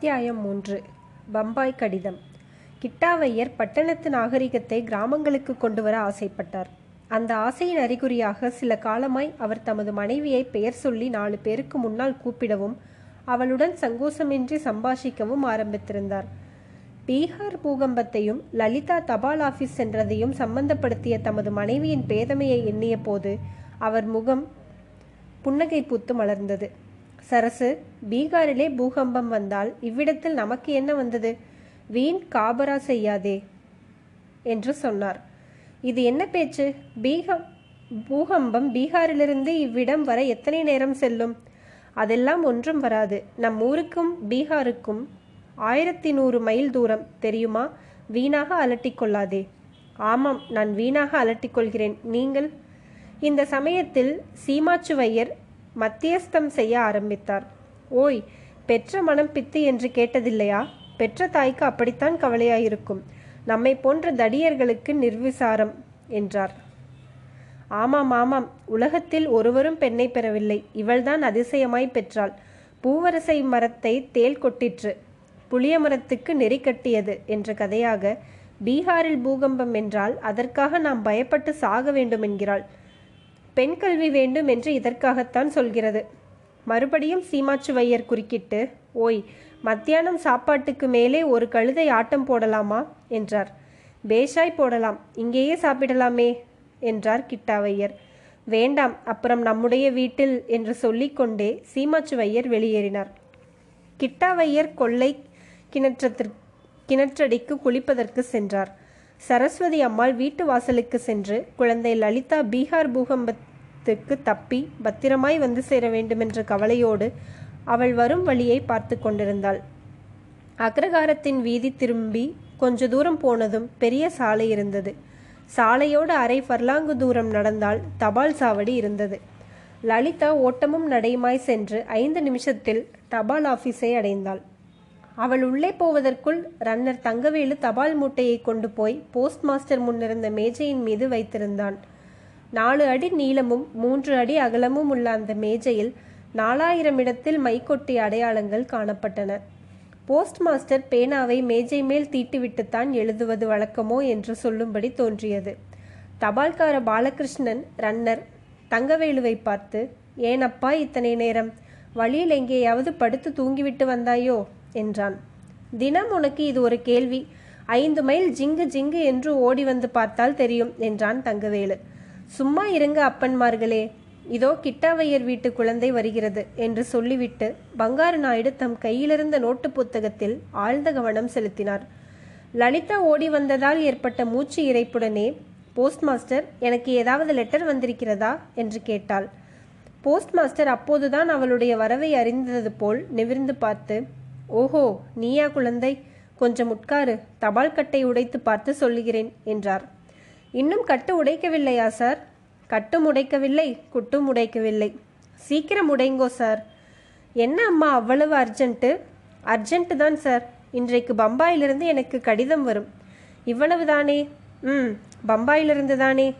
அத்தியாயம் மூன்று. பம்பாய் கடிதம். கிட்டாவையர் பட்டணத்து நாகரிகத்தை கிராமங்களுக்கு கொண்டு வர ஆசைப்பட்டார். அந்த ஆசையின் அறிகுறியாக சில காலமாய் அவர் தமது மனைவியை பெயர் சொல்லி நாலு பேருக்கு முன்னால் கூப்பிடவும் அவளுடன் சங்கோசமின்றி சம்பாஷிக்கவும் ஆரம்பித்திருந்தார். பீகார் பூகம்பத்தையும் லலிதா தபால் ஆபீஸ் சென்றதையும் சம்பந்தப்படுத்திய தமது மனைவியின் பேதமையை எண்ணிய போது அவர் முகம் புன்னகை பூத்து மலர்ந்தது. சரசு பீகாரிலே பூகம்பம் வந்தால் இவ்விடத்தில் நமக்கு என்ன வந்தது? வீண் காபரா செய்யாதே என்று சொன்னார். இது என்ன பேச்சு? பீகம் பூகம்பம் பீகாரிலிருந்து இவ்விடம் வர எத்தனை நேரம் செல்லும்? அதெல்லாம் ஒன்றும் வராது. நம் ஊருக்கும் பீகாருக்கும் ஆயிரத்தி நூறு மைல் தூரம். தெரியுமா? வீணாக அலட்டிக் கொள்ளாதே. ஆமாம் நான் வீணாக அலட்டிக் கொள்கிறேன். நீங்கள்? இந்த சமயத்தில் சீமாச்சுவையர் மத்தியஸ்தம் செய்ய ஆரம்பித்தார். ஓய் பெற்ற மனம் பித்து என்று கேட்டதில்லையா? பெற்ற தாய்க்கு அப்படித்தான் கவலையாயிருக்கும். நம்மை போன்ற தடியர்களுக்கு நிர்விசாரம் என்றார். ஆமாம் ஆமாம். உலகத்தில் ஒருவரும் பெண்ணை பெறவில்லை. இவள்தான் அதிசயமாய் பெற்றாள். பூவரசை மரத்தை தேல் கொட்டிற்று. புளிய மரத்துக்கு நெறி கட்டியது என்ற கதையாக பீகாரில் பூகம்பம் என்றால் அதற்காக நாம் பயப்பட்டு சாக வேண்டும் என்கிறாள். பெண் கல்வி வேண்டும் என்று இதற்காகத்தான் சொல்கிறது. மறுபடியும் சீமாச்சுவையர் குறுக்கிட்டு ஓய் மத்தியானம் சாப்பாட்டுக்கு மேலே ஒரு கழுதை ஆட்டம் போடலாமா? என்றார். பேஷாய் போடலாம். இங்கேயே சாப்பிடலாமே என்றார் கிட்டாவையர் வேண்டாம் அப்புறம் நம்முடைய வீட்டில் என்று சொல்லிக்கொண்டே சீமாச்சுவையர் வெளியேறினார். கிட்டாவையர் கொள்ளை கிணற்றத்திற்கு கிணற்றடிக்கு குளிப்பதற்கு சென்றார். சரஸ்வதி அம்மாள் வீட்டு வாசலுக்கு சென்று குழந்தை லலிதா பீகார் பூகம்பத்துக்கு தப்பி பத்திரமாய் வந்து சேர வேண்டுமென்ற கவலையோடு அவள் வரும் வழியை பார்த்து கொண்டிருந்தாள். அக்ரகாரத்தின் வீதி திரும்பி கொஞ்ச தூரம் போனதும் பெரிய சாலை இருந்தது. சாலையோடு அரை பர்லாங்கு தூரம் நடந்தால் தபால் சாவடி இருந்தது. லலிதா ஓட்டமும் நடையுமாய் சென்று ஐந்து நிமிஷத்தில் தபால் ஆபீஸை அடைந்தாள். அவள் உள்ளே போவதற்குள் ரன்னர் தங்கவேலு தபால் மூட்டையை கொண்டு போய் போஸ்ட் மாஸ்டர் முன்னிருந்த மேஜையின் மீது வைத்திருந்தான். நாலு அடி நீளமும் மூன்று அடி அகலமும் உள்ள அந்த மேஜையில் நாலாயிரம் இடத்தில் மைக்கொட்டி அடையாளங்கள் காணப்பட்டன. போஸ்ட் மாஸ்டர் பேனாவை மேஜை மேல் தீட்டிவிட்டுத்தான் எழுதுவது வழக்கமோ என்று சொல்லும்படி தோன்றியது. தபால்கார பாலகிருஷ்ணன் ரன்னர் தங்கவேலுவை பார்த்து ஏனப்பா இத்தனை நேரம்? வழியில் எங்கேயாவது படுத்து தூங்கிவிட்டு வந்தாயோ? என்றான். தினம் உனக்கு இது ஒரு கேள்வி. ஐந்து மைல் ஜிங்கு ஜிங்கு என்று ஓடி வந்து பார்த்தால் தெரியும் என்றான் தங்கவேலு. சும்மா இருங்க அப்பன்மார்களே. இதோ கிட்டாவையர் வீட்டு குழந்தை வருகிறது என்று சொல்லிவிட்டு பங்காரு நாயுடு தம் கையிலிருந்த நோட்டு புத்தகத்தில் ஆழ்ந்த கவனம் செலுத்தினார். லலிதா ஓடி வந்ததால் ஏற்பட்ட மூச்சு இறைப்புடனே போஸ்ட் மாஸ்டர் எனக்கு ஏதாவது லெட்டர் வந்திருக்கிறதா? என்று கேட்டாள். போஸ்ட் மாஸ்டர் அப்போதுதான் அவளுடைய வரவை அறிந்தது போல் நிமிர்ந்து பார்த்து ஓஹோ நீயா குழந்தை. கொஞ்சம் உட்காரு. தபால் கட்டை உடைத்து பார்த்து சொல்லுகிறேன் என்றார். இன்னும் கட்டு உடைக்கவில்லையா சார்? கட்டும் உடைக்கவில்லை குட்டும் உடைக்கவில்லை. சீக்கிரம் உடைங்கோ சார். என்ன அம்மா அவ்வளவு அர்ஜென்ட்டு? அர்ஜென்ட்டு தான் சார். இன்றைக்கு பம்பாயிலிருந்து எனக்கு கடிதம் வரும். இவ்வளவு தானே ம் பம்பாயிலிருந்து தானே.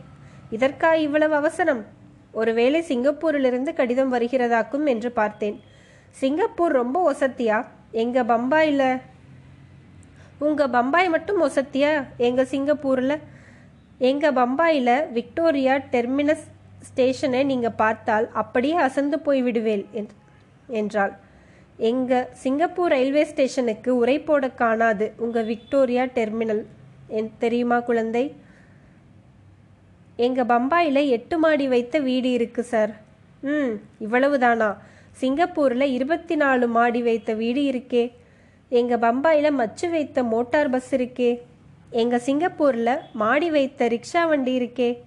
இதற்கா இவ்வளவு அவசரம்? ஒருவேளை சிங்கப்பூரிலிருந்து கடிதம் வருகிறதாக்கும் என்று பார்த்தேன். சிங்கப்பூர் ரொம்ப ஒசத்தியா எங்க பம்பாயில்? உங்க பம்பாய் மட்டும் ஒசத்தியா எங்க சிங்கப்பூரில்? எங்க பம்பாயில் விக்டோரியா டெர்மினஸ் ஸ்டேஷனை நீங்க பார்த்தால் அப்படியே அசந்து போய் விடுவேல் என்றாள். எங்க சிங்கப்பூர் ரயில்வே ஸ்டேஷனுக்கு உரை போட காணாது உங்க விக்டோரியா டெர்மினல் என் தெரியுமா குழந்தை? எங்க பம்பாயில் எட்டு மாடி வைத்த வீடு இருக்கு சார். ம் இவ்வளவுதானா? சிங்கப்பூரில் இருபத்தி நாலு மாடி வைத்த வீடு இருக்கே. எங்கள் பம்பாயில் மச்சு வைத்த மோட்டார் பஸ் இருக்கே. எங்கள் சிங்கப்பூரில் மாடி வைத்த ரிக்ஷா வண்டி இருக்கே.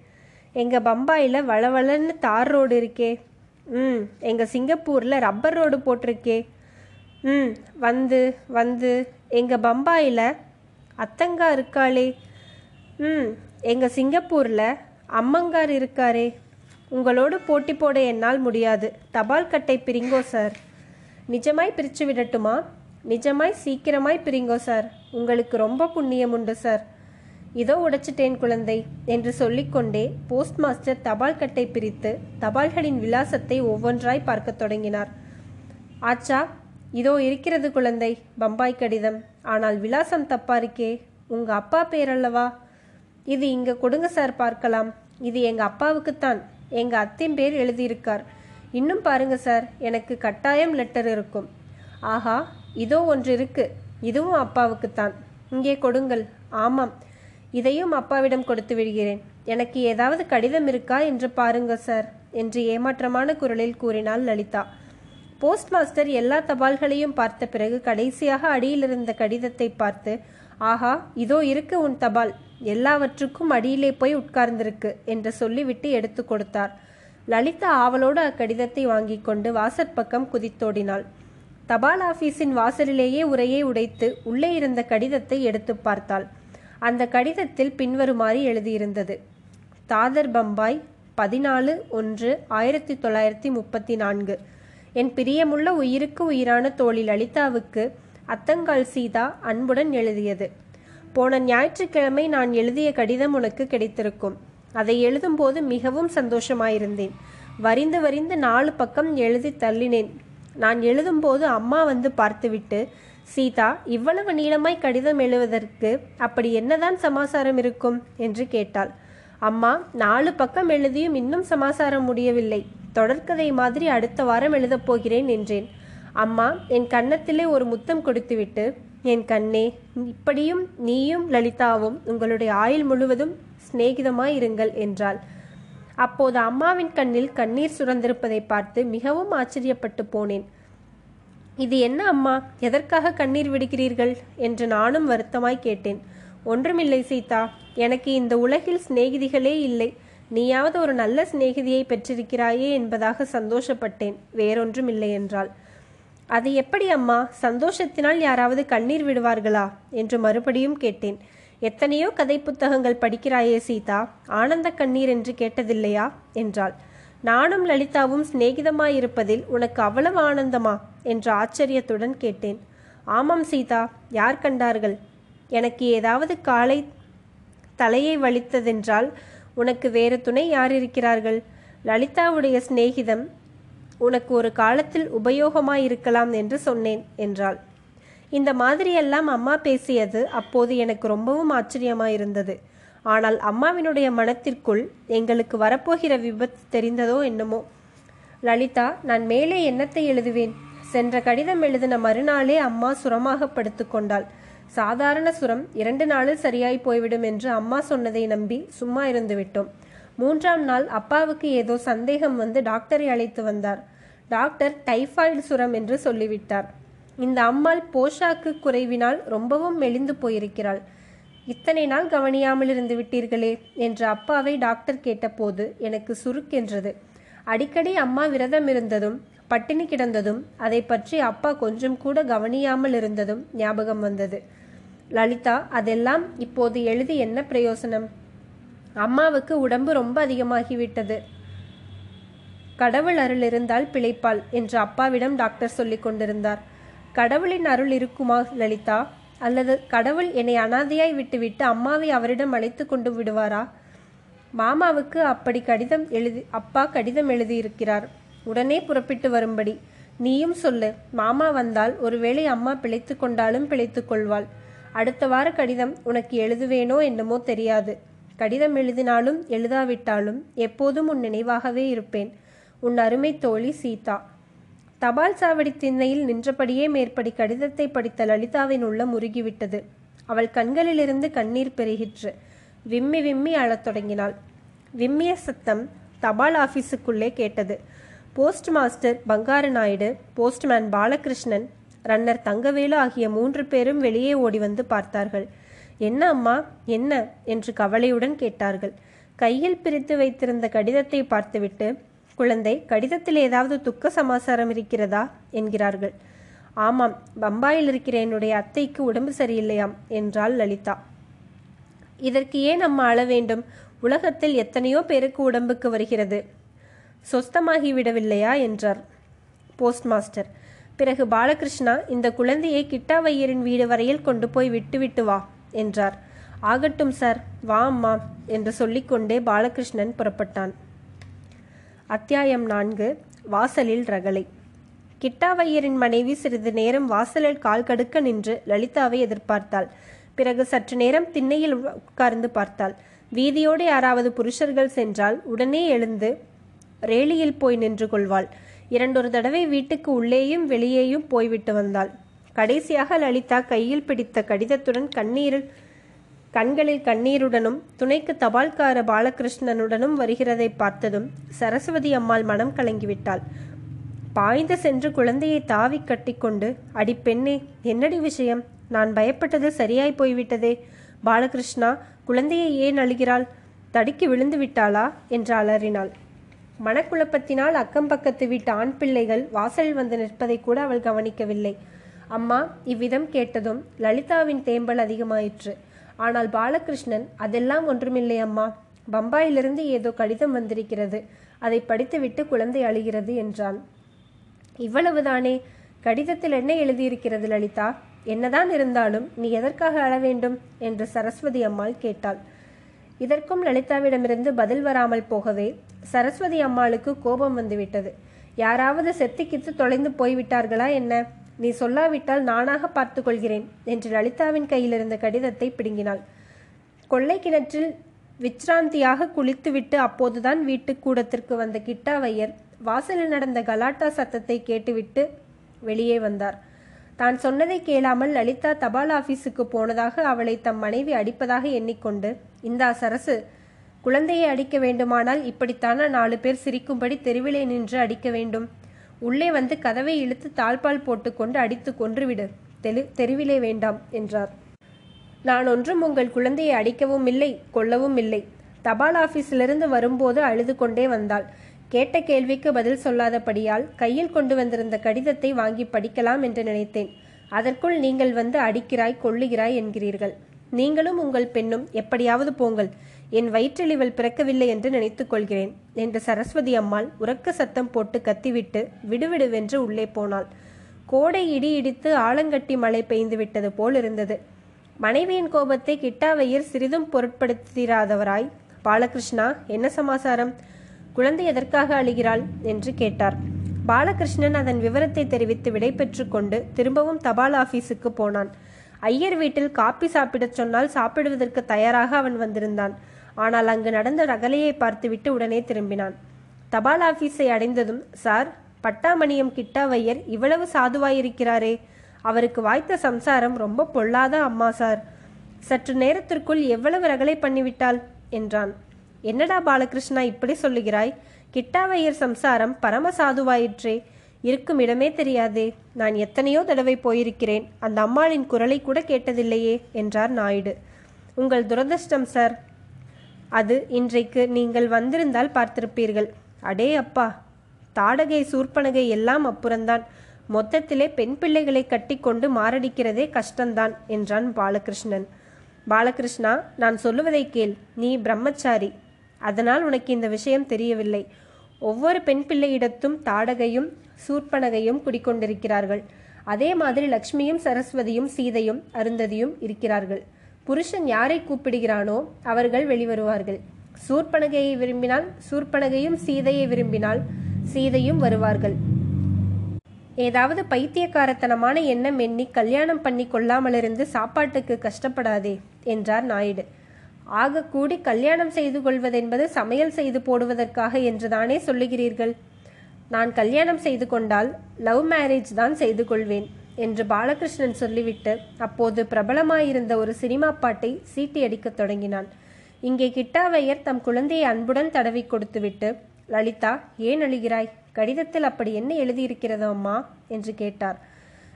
எங்கள் பம்பாயில் வளவளன்னு தார் ரோடு இருக்கே. ம் எங்கள் சிங்கப்பூரில் ரப்பர் ரோடு போட்டிருக்கே. ம் வந்து வந்து எங்கள் பம்பாயில் அத்தங்கா இருக்காளே. ம் எங்கள் சிங்கப்பூரில் அம்மங்கார் இருக்காரே. உங்களோடு போட்டி போட என்னால் முடியாது. தபால் கட்டை பிரிங்கோ சார். நிஜமாய் பிரித்து விடட்டுமா? நிஜமாய் சீக்கிரமாய் பிரிங்கோ சார். உங்களுக்கு ரொம்ப புண்ணியம் உண்டு சார். இதோ உடைச்சிட்டேன் குழந்தை என்று சொல்லிக்கொண்டே போஸ்ட் மாஸ்டர் தபால் கட்டை பிரித்து தபால்களின் விலாசத்தை ஒவ்வொன்றாய் பார்க்கத் தொடங்கினார். ஆச்சா இதோ இருக்கிறது குழந்தை பம்பாய் கடிதம். ஆனால் விலாசம் தப்பா இருக்கே உங்க அப்பா பேர் அல்லவா இது இங்க கொடுங்க சார் பார்க்கலாம். இது எங்க அப்பாவுக்குத்தான். எங்க அத்தின் பேர் எழுதியிருக்கார். இன்னும் பாருங்க சார். எனக்கு கட்டாயம் லெட்டர் இருக்கும். ஆஹா இதோ ஒன்று இருக்கு. இதுவும் அப்பாவுக்குத்தான். இங்கே கொடுங்கள். ஆமாம். இதையும் அப்பாவிடம் கொடுத்து விடுகிறேன். எனக்கு ஏதாவது கடிதம் இருக்கா என்று பாருங்க சார் என்று ஏமாற்றமான குரலில் கூறினாள் லலிதா. போஸ்ட் மாஸ்டர் எல்லா தபால்களையும் பார்த்த பிறகு கடைசியாக அடியில் இருந்த கடிதத்தை பார்த்து ஆஹா இதோ இருக்கு உன் தபால். எல்லாவற்றுக்கும் அடியிலே போய் உட்கார்ந்திருக்கு என்று சொல்லிவிட்டு எடுத்து கொடுத்தார். லலிதா ஆவலோடு அக்கடிதத்தை வாங்கிக் கொண்டு வாசற்பக்கம் குதித்தோடினாள் தபால் ஆபீஸின் வாசலிலேயே உரையை உடைத்து உள்ளே இருந்த கடிதத்தை எடுத்து பார்த்தாள். அந்த கடிதத்தில் பின்வருமாறு எழுதியிருந்தது. தாதர் பம்பாய் பதினாலு ஒன்று ஆயிரத்தி தொள்ளாயிரத்தி முப்பத்தி நான்கு என் பிரியமுள்ள உயிருக்கு உயிரான தோழி லலிதாவுக்கு அத்தங்கால் சீதா அன்புடன் எழுதியது. போன ஞாயிற்றுக்கிழமை நான் எழுதிய கடிதம் உனக்கு கிடைத்திருக்கும். அதை எழுதும்போது மிகவும் சந்தோஷமாயிருந்தேன். வரிந்து வரிந்து நாலு பக்கம் எழுதி தள்ளினேன். நான் எழுதும்போது அம்மா வந்து பார்த்துவிட்டு சீதா இவ்வளவு நீளமாய் கடிதம் எழுவதற்கு அப்படி என்னதான் சமாசாரம் இருக்கும்? என்று கேட்டாள். அம்மா நாலு பக்கம் எழுதியும் இன்னும் சமாசாரம் முடியவில்லை. தொடர்கதை மாதிரி அடுத்த வாரம் எழுதப் போகிறேன் என்றேன். அம்மா என் கன்னத்திலே ஒரு முத்தம் கொடுத்துவிட்டு என் கண்ணே இப்படியும் நீயும் லலிதாவும் உங்களுடைய ஆயுள் முழுவதும் சிநேகிதமாயிருங்கள் என்றாள். அப்போது அம்மாவின் கண்ணில் கண்ணீர் சுரந்திருப்பதை பார்த்து மிகவும் ஆச்சரியப்பட்டு போனேன். இது என்ன அம்மா எதற்காக கண்ணீர் விடுகிறீர்கள்? என்று நானும் வருத்தமாய் கேட்டேன். ஒன்றுமில்லை சீதா எனக்கு இந்த உலகில் சிநேகிதிகளே இல்லை. நீயாவது ஒரு நல்ல சிநேகிதியை பெற்றிருக்கிறாயே என்பதாக சந்தோஷப்பட்டேன். வேறொன்றுமில்லை என்றாள். அது எப்படி அம்மா சந்தோஷத்தினால் யாராவது கண்ணீர் விடுவார்களா என்று மறுபடியும் கேட்டேன். எத்தனையோ கதை புத்தகங்கள் படிக்கிறாயே சீதா ஆனந்த கண்ணீர் என்று கேட்டதில்லையா? என்றாள். நானும் லலிதாவும் சிநேகிதமாயிருப்பதில் உனக்கு அவ்வளவு ஆனந்தமா? என்று ஆச்சரியத்துடன் கேட்டேன். ஆமாம் சீதா யார் கண்டார்கள்? எனக்கு ஏதாவது காலை தலையை வலித்ததென்றால் உனக்கு வேறு துணை யார் இருக்கிறார்கள்? லலிதாவுடைய சிநேகிதம் உனக்கு ஒரு காலத்தில் உபயோகமாயிருக்கலாம் என்று சொன்னேன் என்றாள். இந்த மாதிரியெல்லாம் அம்மா பேசியது அப்போது எனக்கு ரொம்பவும் ஆச்சரியமாயிருந்தது. ஆனால் அம்மாவினுடைய மனத்திற்குள் எங்களுக்கு வரப்போகிற விபத்து தெரிந்ததோ என்னமோ. லலிதா நான் மேலே என்னத்தை எழுதுவேன்? சென்ற கடிதம் எழுதின மறுநாளே அம்மா சுரமாக படுத்துக்கொண்டாள் சாதாரண சுரம் இரண்டு நாளில் சரியாய் போய்விடும் என்று அம்மா சொன்னதை நம்பி சும்மா இருந்துவிட்டோம். மூன்றாம் நாள் அப்பாவுக்கு ஏதோ சந்தேகம் வந்து டாக்டரை அழைத்து வந்தார். டாக்டர் டைஃபாய்டு சுரம் என்று சொல்லிவிட்டார். இந்த அம்மாள் போஷாக்கு குறைவினால் ரொம்பவும் மெலிந்து போயிருக்கிறாள். இத்தனை நாள் கவனியாமல் இருந்து விட்டீர்களே என்று அப்பாவை டாக்டர் கேட்டபோது எனக்கு சுருக்கென்றது. அடிக்கடி அம்மா விரதம் இருந்ததும் பட்டினி கிடந்ததும் அதை பற்றி அப்பா கொஞ்சம் கூட கவனியாமல் இருந்ததும் ஞாபகம் வந்தது. லலிதா அதெல்லாம் இப்போது எழுதி என்ன பிரயோசனம்? அம்மாவுக்கு உடம்பு ரொம்ப அதிகமாகிவிட்டது. கடவுள் அருள் இருந்தால் பிழைப்பாள் என்று அப்பாவிடம் டாக்டர் சொல்லிக் கொண்டிருந்தார். கடவுளின் அருள் இருக்குமா லலிதா? அல்லது கடவுள் என்னை அனாதையாய் விட்டுவிட்டு அம்மாவை அவரிடம் அழைத்து கொண்டு விடுவாரா? மாமாவுக்கு அப்படி கடிதம் எழுதி அப்பா கடிதம் எழுதியிருக்கிறார். உடனே புறப்பட்டு வரும்படி நீயும் சொல்லு மாமா வந்தால் ஒருவேளை அம்மா பிழைத்து கொண்டாலும் பிழைத்து கொள்வாள். அடுத்த வார கடிதம் உனக்கு எழுதுவேனோ என்னமோ தெரியாது. கடிதம் எழுதினாலும் எழுதாவிட்டாலும் எப்போதும் உன் நினைவாகவே இருப்பேன். உன் அருமை தோழி சீதா. தபால் சாவடி திண்ணையில் நின்றபடியே மேற்படி கடிதத்தை படித்த லலிதாவின் உள்ளம் முருகிவிட்டது அவள் கண்களிலிருந்து கண்ணீர் பெருகிற்று. விம்மி விம்மி அழத் தொடங்கினாள். விம்மிய சத்தம் தபால் ஆபீஸுக்குள்ளே கேட்டது. Post master Bangaru Naidu postman Balakrishnan runner Thangavelu ஆகிய மூன்று பேரும் வெளியே ஓடி வந்து பார்த்தார்கள். என்ன அம்மா என்ன? என்று கவலையுடன் கேட்டார்கள். கையில் பிரித்து வைத்திருந்த கடிதத்தை பார்த்துவிட்டு குழந்தை கடிதத்தில் ஏதாவது துக்க சமாசாரம் இருக்கிறதா? என்கிறார்கள். ஆமாம் பம்பாயில் இருக்கிற என்னுடைய அத்தைக்கு உடம்பு சரியில்லையாம் என்றாள் லலிதா. இதற்கு ஏன் அம்மா அழ வேண்டும்? உலகத்தில் எத்தனையோ பேருக்கு உடம்புக்கு வருகிறது. சொஸ்தமாகி விடவில்லையா என்றார் போஸ்ட் மாஸ்டர் பிறகு பாலகிருஷ்ணா இந்த குழந்தையை கிட்டாவையரின் வீடு வரையில் கொண்டு போய் விட்டுவிட்டு வா. என்றார். ஆகட்டும் சார். வா அம்மா என்று சொல்லிக்கொண்டே பாலகிருஷ்ணன் புறப்பட்டான். அத்தியாயம் நான்கு. வாசலில் ரகளை. கிட்டாவையரின் மனைவி சிறிது நேரம் வாசலில் கால் கடுக்க நின்று லலிதாவை எதிர்பார்த்தாள். பிறகு சற்று நேரம் திண்ணையில் உட்கார்ந்து பார்த்தாள். வீதியோடு யாராவது புருஷர்கள் சென்றால் உடனே எழுந்து ரேலியில் போய் நின்று கொள்வாள். இரண்டொரு தடவை வீட்டுக்கு உள்ளேயும் வெளியேயும் போய்விட்டு வந்தாள். கடைசியாக லலிதா கையில் பிடித்த கடிதத்துடன் கண்ணீரில் கண்களில் கண்ணீருடனும் துணைக்கு தபால்கார பாலகிருஷ்ணனுடனும் வருகிறதை பார்த்ததும் சரஸ்வதி அம்மாள் மனம் கலங்கிவிட்டாள். பாய்ந்து சென்று குழந்தையை தாவி கட்டிக்கொண்டு அடி பெண்ணே என்னடி விஷயம்? நான் பயப்பட்டது சரியாய் போய்விட்டதே. பாலகிருஷ்ணா குழந்தையை ஏன் அழுகிறாள்? தடுக்கி விழுந்து விட்டாளா? என்று அலறினாள். மனக்குழப்பத்தினால் அக்கம் பக்கத்து வீட்டு ஆண் பிள்ளைகள் வாசலில் வந்து நிற்பதை கூட அவள் கவனிக்கவில்லை. அம்மா இவ்விதம் கேட்டதும் லலிதாவின் தேம்பல் அதிகமாயிற்று. ஆனால் பாலகிருஷ்ணன் அதெல்லாம் ஒன்றுமில்லை அம்மா. பம்பாயிலிருந்து ஏதோ கடிதம் வந்திருக்கிறது. அதை படித்துவிட்டு குழந்தை அழுகிறது என்றான் இவ்வளவுதானே? கடிதத்தில் என்ன எழுதியிருக்கிறது லலிதா? என்னதான் இருந்தாலும் நீ எதற்காக அழ வேண்டும்? என்று சரஸ்வதி அம்மாள் கேட்டாள். இதற்கும் லலிதாவிடமிருந்து பதில் வராமல் போகவே சரஸ்வதி அம்மாளுக்கு கோபம் வந்துவிட்டது. யாராவது செத்துக்கித்து தொலைந்து போய்விட்டார்களா என்ன? நீ சொல்லாவிட்டால் நானாக பார்த்து கொள்கிறேன் என்று லலிதாவின் கையிலிருந்த கடிதத்தை பிடுங்கினாள். கொள்ளை கிணற்றில் விச்ராந்தியாக குளித்துவிட்டு அப்போதுதான் வீட்டு கூடத்திற்கு வந்த கிட்டாவையர் வாசலில் நடந்த கலாட்டா சத்தத்தை கேட்டுவிட்டு வெளியே வந்தார். தான் சொன்னதை கேளாமல் லலிதா தபால் ஆபீஸுக்கு போனதாக அவளை தம் மனைவி அடிப்பதாக எண்ணிக்கொண்டு இந்தா சரசு குழந்தையை அடிக்க வேண்டுமானால் இப்படித்தான? நாலு பேர் சிரிக்கும்படி தெருவிலே நின்று அடிக்க வேண்டும். உள்ளே வந்து கதவை இழுத்து தாழ்பால் போட்டுக்கொண்டு அடித்து கொன்றுவிடு. தெரு தெருவிலே வேண்டாம் என்றார். நான் ஒன்றும் உங்கள் குழந்தையை அடிக்கவும் இல்லை கொல்லவும் இல்லை. தபால் ஆபீஸிலிருந்து வரும்போது அழுது கொண்டே வந்தாள். கேட்ட கேள்விக்கு பதில் சொல்லாதபடியால் கையில் கொண்டு வந்திருந்த கடிதத்தை வாங்கி படிக்கலாம் என்று நினைத்தேன். அதற்குள் நீங்கள் வந்து அடிக்கிறாய் கொள்ளுகிறாய் என்கிறீர்கள். நீங்களும் உங்கள் பெண்ணும் எப்படியாவது போங்கள். என் வயிற்றில் இவள் பிறக்கவில்லை என்று நினைத்துக் கொள்கிறேன் என்று சரஸ்வதி அம்மாள் உறக்க சத்தம் போட்டு கத்திவிட்டு விடுவிடுவென்று உள்ளே போனாள். கோடை இடி இடித்து ஆலங்கட்டி மழை பெய்து விட்டது போல் இருந்தது. மனைவியின் கோபத்தை கிட்டாவையர் சிறிதும் பொருட்படுத்திராதவராய் பாலகிருஷ்ணா என்ன சமாசாரம்? குழந்தை எதற்காக அழுகிறாள்? என்று கேட்டார். பாலகிருஷ்ணன் அதன் விவரத்தை தெரிவித்து விடை கொண்டு திரும்பவும் தபால் ஆபீஸுக்கு போனான். ஐயர் வீட்டில் காப்பி சாப்பிடச் சொன்னால் சாப்பிடுவதற்கு தயாராக அவன் வந்திருந்தான். ஆனால் அங்கு நடந்த ரகலையை பார்த்துவிட்டு உடனே திரும்பினான். தபால் ஆபீஸை அடைந்ததும் சார் பட்டாமணியம் கிட்டாவையர் இவ்வளவு சாதுவாயிருக்கிறாரே. அவருக்கு வாய்த்த சம்சாரம் ரொம்ப பொல்லாத அம்மா சார். சற்று நேரத்திற்குள் எவ்வளவு ரகலை பண்ணிவிட்டாள் என்றான். என்னடா பாலகிருஷ்ணா இப்படி சொல்லுகிறாய்? கிட்டாவையர் சம்சாரம் பரம சாதுவாயிற்றே. இருக்கும் இடமே தெரியாதே. நான் எத்தனையோ தடவை போயிருக்கிறேன். அந்த அம்மாளின் குரலை கூட கேட்டதில்லையே என்றார் நாயுடு. உங்கள் துரதிர்ஷ்டம் சார். அது இன்றைக்கு நீங்கள் வந்திருந்தால் பார்த்திருப்பீர்கள். அடே அப்பா தாடகை சூர்பனகை எல்லாம் அப்புறம்தான். மொத்தத்திலே பெண் பிள்ளைகளை கட்டிக்கொண்டு மாரடிக்கிறதே கஷ்டந்தான் என்றான் பாலகிருஷ்ணன். பாலகிருஷ்ணா நான் சொல்லுவதை கேள். நீ பிரம்மச்சாரி. அதனால் உனக்கு இந்த விஷயம் தெரியவில்லை. ஒவ்வொரு பெண் பிள்ளையிடத்தும் தாடகையும் சூர்பனகையும் குடிக்கொண்டிருக்கிறார்கள். அதே மாதிரி லக்ஷ்மியும் சரஸ்வதியும் சீதையும் அருந்ததியும் இருக்கிறார்கள். புருஷன் யாரை கூப்பிடுகிறானோ அவர்கள் வெளிவருவார்கள். சூர்பனகையை விரும்பினால் சூர்பனகையும் சீதையை விரும்பினால் சீதையும் வருவார்கள். ஏதாவது பைத்தியக்காரத்தனமான எண்ணம் எண்ணி கல்யாணம் பண்ணி கொள்ளாமலிருந்து சாப்பாட்டுக்கு கஷ்டப்படாதே என்றார் நாயுடு. ஆக கூடி கல்யாணம் செய்து கொள்வதென்பது சமையல் செய்து போடுவதற்காக என்றுதானே சொல்லுகிறீர்கள்? நான் கல்யாணம் செய்து கொண்டால் லவ் மேரேஜ் தான் செய்து கொள்வேன். என்று பாலகிருஷ்ணன் சொல்லிவிட்டு அப்போது பிரபலமாயிருந்த ஒரு சினிமா பாட்டை சீட்டி அடிக்கத் தொடங்கினான். இங்கே கிட்டாவையர் தம் குழந்தையை அன்புடன் தடவி கொடுத்துவிட்டு லலிதா ஏன் அழுகிறாய்? கடிதத்தில் அப்படி என்ன எழுதியிருக்கிறதோ அம்மா? என்று கேட்டார்.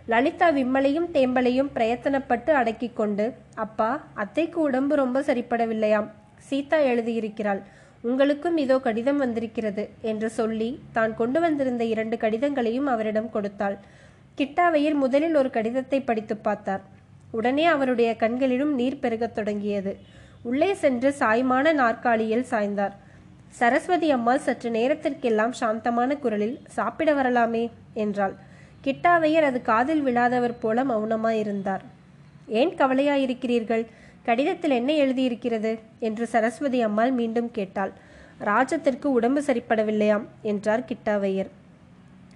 லலிதா விம்மலையும் தேம்பலையும் பிரயத்தனப்பட்டு அடக்கி கொண்டு அப்பா அத்தைக்கு உடம்பு ரொம்ப சரிப்படவில்லையாம். சீதா எழுதியிருக்கிறாள். உங்களுக்கும் இதோ கடிதம் வந்திருக்கிறது என்று சொல்லி தான் கொண்டு வந்திருந்த இரண்டு கடிதங்களையும் அவரிடம் கொடுத்தாள். கிட்டாவையர் முதலில் ஒரு கடிதத்தை படித்து பார்த்தார். உடனே அவருடைய கண்களிலும் நீர் பெருகத் தொடங்கியது. உள்ளே சென்று சாய்மான நாற்காலியில் சாய்ந்தார். சரஸ்வதி அம்மாள் சற்று நேரத்திற்கெல்லாம் சாந்தமான குரலில் சாப்பிட வரலாமே என்றாள். கிட்டாவையர் அது காதில் விழாதவர் போல மௌனமாயிருந்தார். ஏன் கவலையாயிருக்கிறீர்கள்? கடிதத்தில் என்ன எழுதியிருக்கிறது? என்று சரஸ்வதி அம்மாள் மீண்டும் கேட்டாள். ராஜத்திற்கு உடம்பு சரிப்படவில்லையாம் என்றார் கிட்டாவையர்.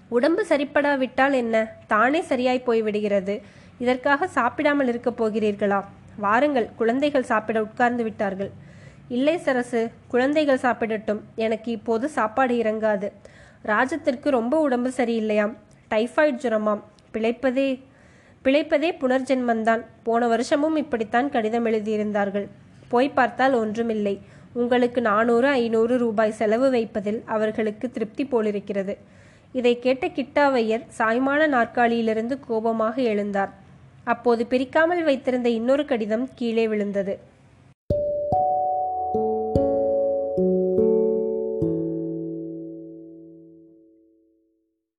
உடம்பு சரிப்படாவிட்டால் என்ன? தானே சரியாய் போய்விடுகிறது. இதற்காக சாப்பிடாமல் இருக்கப் போகிறீர்களா? வாருங்கள் குழந்தைகள் சாப்பிட உட்கார்ந்து விட்டார்கள். இல்லை சரசு குழந்தைகள் சாப்பிடட்டும். எனக்கு இப்போது சாப்பாடு இறங்காது. ராஜத்திற்கு ரொம்ப உடம்பு சரியில்லையாம். டைஃபாய்டு ஜுரமாம். பிழைப்பதே பிழைப்பதே புனர்ஜென்மந்தான் போன வருஷமும் இப்படித்தான் கடிதம் எழுதியிருந்தார்கள். போய் பார்த்தால் ஒன்றுமில்லை. உங்களுக்கு நானூறு ஐநூறு ரூபாய் செலவு வைப்பதில் அவர்களுக்கு திருப்தி போலிருக்கிறது. இதை கேட்ட கிட்டாவையர் சாய்மான நாற்காலியிலிருந்து கோபமாக எழுந்தார். அப்போது பிரிக்காமல் வைத்திருந்த இன்னொரு கடிதம் கீழே விழுந்தது.